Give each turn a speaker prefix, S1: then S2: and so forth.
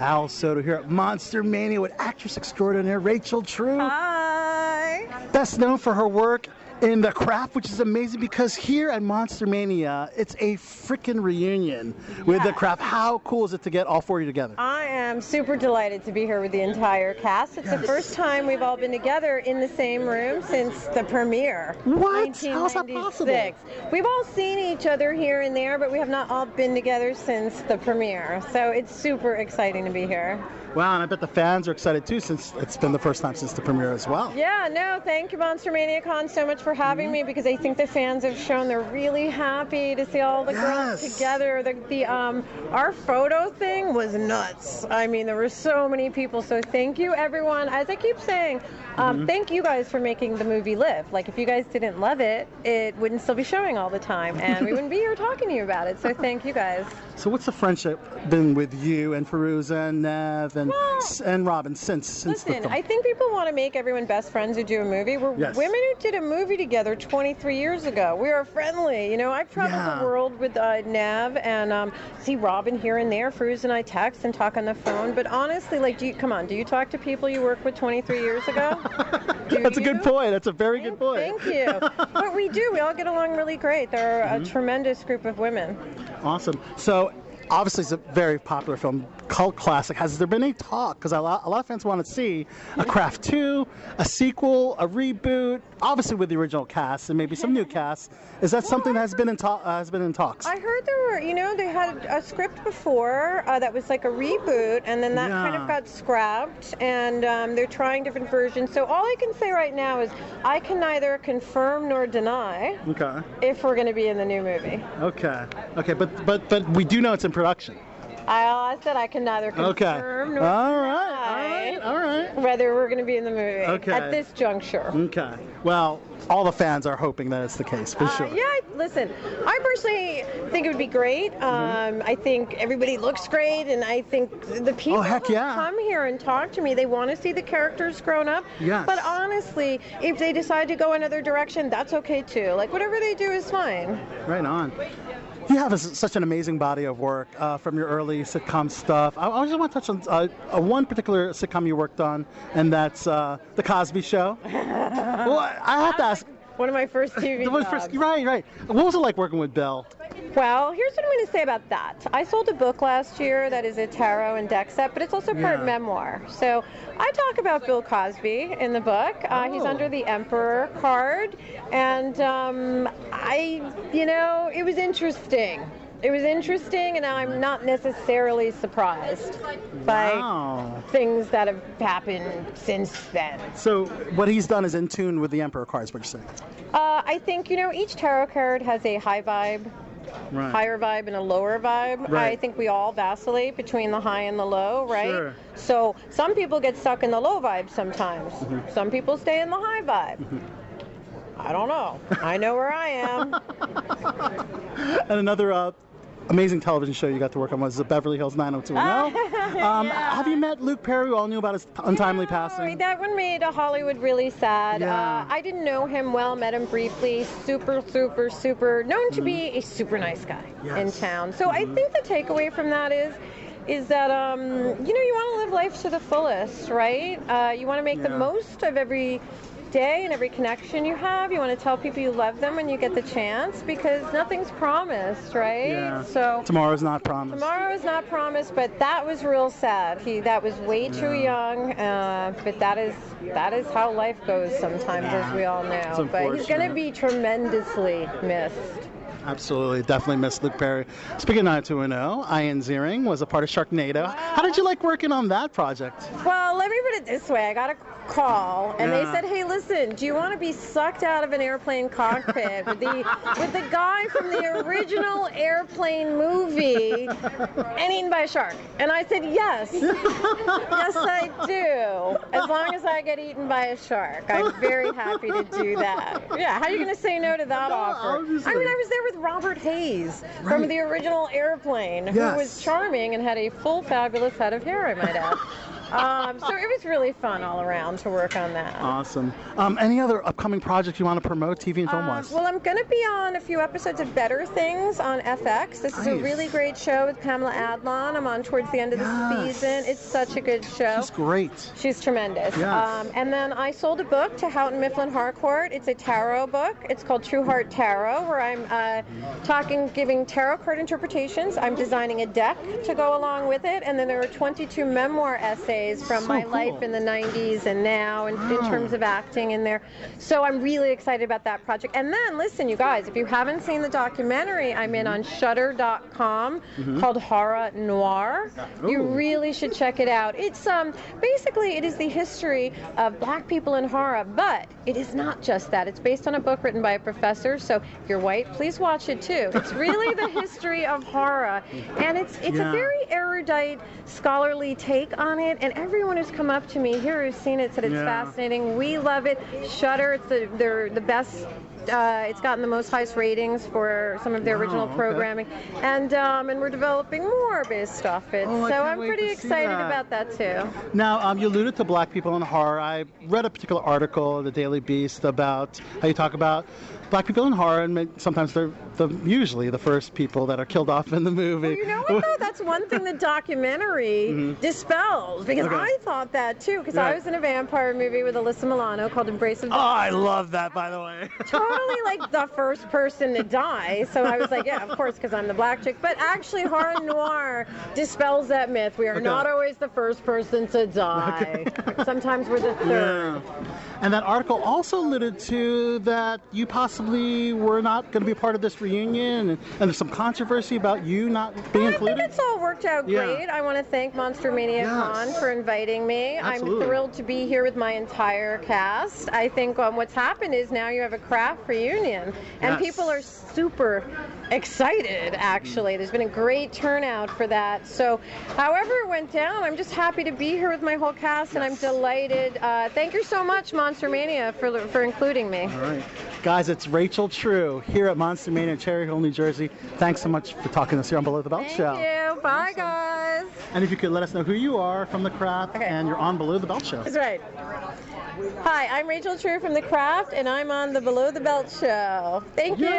S1: Al Soto here at Monster Mania with actress extraordinaire Rachel True.
S2: Hi.
S1: Best known for her work in The Craft, which is amazing because here at Monster Mania, it's a freaking reunion with The Craft. How cool is it to get all four of you together?
S2: I am super delighted to be here with the entire cast. It's the first time we've all been together in the same room since the premiere.
S1: What? How is that
S2: 1996. We've all seen each other here and there, but we have not all been together since the premiere. So it's super exciting to be here.
S1: Wow, and I bet the fans are excited too since it's been the first time since the premiere as well.
S2: Yeah, no, thank you, Monster Mania Con, so much for having me because I think the fans have shown they're really happy to see all the girls together. The, the um, our photo thing was nuts. I mean, there were so many people. So thank you, everyone. As I keep saying, um, thank you guys for making the movie live. Like, if you guys didn't love it, it wouldn't still be showing all the time, and we wouldn't be here talking to you about it. So thank you guys.
S1: So what's the friendship been with you and Fairuza and Neve and
S2: Well-
S1: and Robin since since the
S2: Listen,
S1: film?
S2: I think people want to make everyone best friends who do a movie. We're
S1: Yes.
S2: women who did a movie together 23 years ago. We are friendly. You know, I've traveled
S1: Yeah.
S2: the world with uh, Neve and um, see Robin here and there. Fruz and I text and talk on the phone. But honestly, like, do you come on? Do you talk to people you worked with 23 years ago?
S1: That's a good point. That's a very good point.
S2: Thank you. but we do. We all get along really great. They're
S1: Mm-hmm.
S2: a tremendous group of women.
S1: Awesome. So, obviously, it's a very popular film, cult classic. Has there been any talk? Because a lot, a lot of fans want to see a Craft 2, a sequel, a reboot, obviously with the original cast and maybe some new cast. Is that something that has been in talk? Uh, has been in talks?
S2: I heard there were, you know, they had a script before uh, that was like a reboot, and then that kind of got scrapped, and um, they're trying different versions. So all I can say right now is I can neither confirm nor deny
S1: okay.
S2: if we're going to be in the new movie.
S1: Okay. Okay. But but but we do know it's in production.
S2: I, I said I can neither
S1: Okay.
S2: confirm nor
S1: All
S2: deny
S1: right. All right. All right.
S2: whether we're going to be in the movie
S1: Okay.
S2: at this juncture.
S1: Okay. Well, all the fans are hoping that it's the case for
S2: Uh,
S1: sure.
S2: yeah, listen, I personally think it would be great.
S1: Mm-hmm.
S2: Um, I think everybody looks great, and I think the people
S1: Oh, heck
S2: who
S1: yeah.
S2: come here and talk to me, they want to see the characters grown up.
S1: Yes.
S2: But honestly, if they decide to go another direction, that's okay too. Like, whatever they do is fine.
S1: Right on. You have a, such an amazing body of work uh, from your early sitcom stuff. I, I just want to touch on uh, uh, one particular sitcom you worked on, and that's uh, The Cosby Show. well, I have to ask.
S2: One of my first TV
S1: the one
S2: jobs.
S1: first- right, right. What was it like working with Bill?
S2: Well, here's what I'm going to say about that. I sold a book last year that is a tarot and deck set, but it's also part
S1: Yeah.
S2: memoir. So I talk about Bill Cosby in the book. Uh, He's
S1: Oh.
S2: under the Emperor card, and um, I, you know, it was interesting. It was interesting, and I'm not necessarily surprised by
S1: Wow.
S2: things that have happened since then.
S1: So what he's done is in tune with the Emperor cards. What you're saying?
S2: Uh, I think, you know, each tarot card has a high vibe
S1: Right.
S2: higher vibe and a lower vibe.
S1: Right.
S2: I think we all vacillate between the high and the low, right?
S1: Sure.
S2: So some people get stuck in the low vibe sometimes.
S1: Mm-hmm.
S2: Some people stay in the high vibe. I don't know. I know where I am.
S1: And another uh, amazing television show you got to work on was the Beverly Hills 90210. um,
S2: Yeah.
S1: Have you met Luke Perry? We all knew about his untimely
S2: No,
S1: passing.
S2: That one made Hollywood really sad.
S1: Yeah.
S2: Uh, I didn't know him well, met him briefly. Super, super, super known to be a super nice guy in
S1: Mm-hmm. Yes. Mm-hmm.
S2: town. So I think the takeaway from that is. Is that um, you know you want to live life to the fullest, right? Uh, you want to make the most of every day and every connection you have. You want to tell people you love them when you get the chance because nothing's promised, right?
S1: Yeah.
S2: So
S1: Tomorrow's not promised.
S2: Tomorrow is not promised, but that was real sad. He that was way too young, uh, but that is that is how life goes sometimes, as we all
S1: It's
S2: know. But he's going to be tremendously missed.
S1: Absolutely, definitely missed Luke Perry. Speaking of 90210, Ian Ziering was a part of Sharknado. How did you like working on that project?
S2: Well, let me put it this way: I got a call, and
S1: Yeah.
S2: they said, "Hey, listen, do you want to be sucked out of an airplane cockpit with the with the guy from the original airplane movie and eaten by a shark?" And I said, "Yes, yes, I do. As long as I get eaten by a shark, I'm very happy to do that. Yeah, how are you going to say no to that offer?
S1: obviously.
S2: I mean, I was there with Robert Hays
S1: Right.
S2: from the original Airplane, who was charming and had a full, fabulous head of hair, I might add. Um, so it was really fun all around to work on that.
S1: Awesome. Um, any other upcoming projects you want to promote, TV and film
S2: Um,
S1: wise?
S2: well, I'm going to be on a few episodes of Better Things on FX. This is a really great show with Pamela Adlon. I'm on towards the end of the
S1: Yes.
S2: season. It's such a good show.
S1: She's great.
S2: She's tremendous.
S1: Yes.
S2: Um, and then I sold a book to Houghton Mifflin Harcourt. It's a tarot book. It's called True Heart Tarot, where I'm uh, talking, giving tarot card interpretations. I'm designing a deck to go along with it, and then there are 22 memoir essays from
S1: So
S2: my
S1: cool.
S2: life in the 90s and now, in, in terms of acting in there. So I'm really excited about that project. And then, listen, you guys, if you haven't seen the documentary, I'm in on Shudder.com called Horror Noir. You really should check it out. It's um basically it is the history of black people in horror, but it is not just that. It's based on a book written by a professor. So if you're white, please watch it too. It's really the history of horror, and it's it's
S1: Yeah.
S2: a very erudite, scholarly take on it. And everyone who's come up to me here who's seen it said it's
S1: Yeah.
S2: fascinating. We love it. Shudder, it's the they're the best. Uh, it's gotten the most highest ratings for some of their
S1: Wow,
S2: original
S1: okay.
S2: programming, and um, and we're developing more based off it.
S1: Oh,
S2: so I'm pretty excited
S1: that.
S2: about that too.
S1: Now, um, you alluded to black people in horror. I read a particular article in the Daily Beast about how you talk about black people in horror, and sometimes they're the, usually the first people that are killed off in the movie.
S2: Well, you know what though? That's one thing the documentary dispels because
S1: Mm-hmm. Okay.
S2: I thought that too because
S1: Yeah.
S2: I was in a vampire movie with Alyssa Milano called Embrace of
S1: oh, I love that, by the way.
S2: totally like the first person to die. So I was like, yeah, of course, because I'm the black chick. But actually, horror noir dispels that myth. We are
S1: Okay.
S2: not always the first person to die. Sometimes we're the third.
S1: Yeah. And that article also alluded to that you possibly were not going to be part of this reunion, and, and there's some controversy about you not being
S2: I think it's all worked out
S1: Yeah.
S2: great. I want to thank Monster Mania
S1: Yes.
S2: Con for inviting me.
S1: Absolutely.
S2: I'm thrilled to be here with my entire cast. I think um, what's happened is now you have a craft reunion, and
S1: Yes.
S2: people are super excited. Actually, there's been a great turnout for that. So, however it went down, I'm just happy to be here with my whole cast, and I'm delighted. Uh, thank you so much, Monster Mania, for for including me.
S1: All right. Guys, it's Rachel True here at Monster Mania Cherry Hill, New Jersey. Thanks so much for talking to us here on Below the Belt Show.
S2: Thank
S1: Show.
S2: you. Bye, guys.
S1: And if you could let us know who you are from the craft
S2: Okay.
S1: and you're on Below the Belt Show.
S2: That's right. Hi, I'm Rachel True from The Craft, and I'm on the Below the Belt show. Thank
S1: Yeah.
S2: you.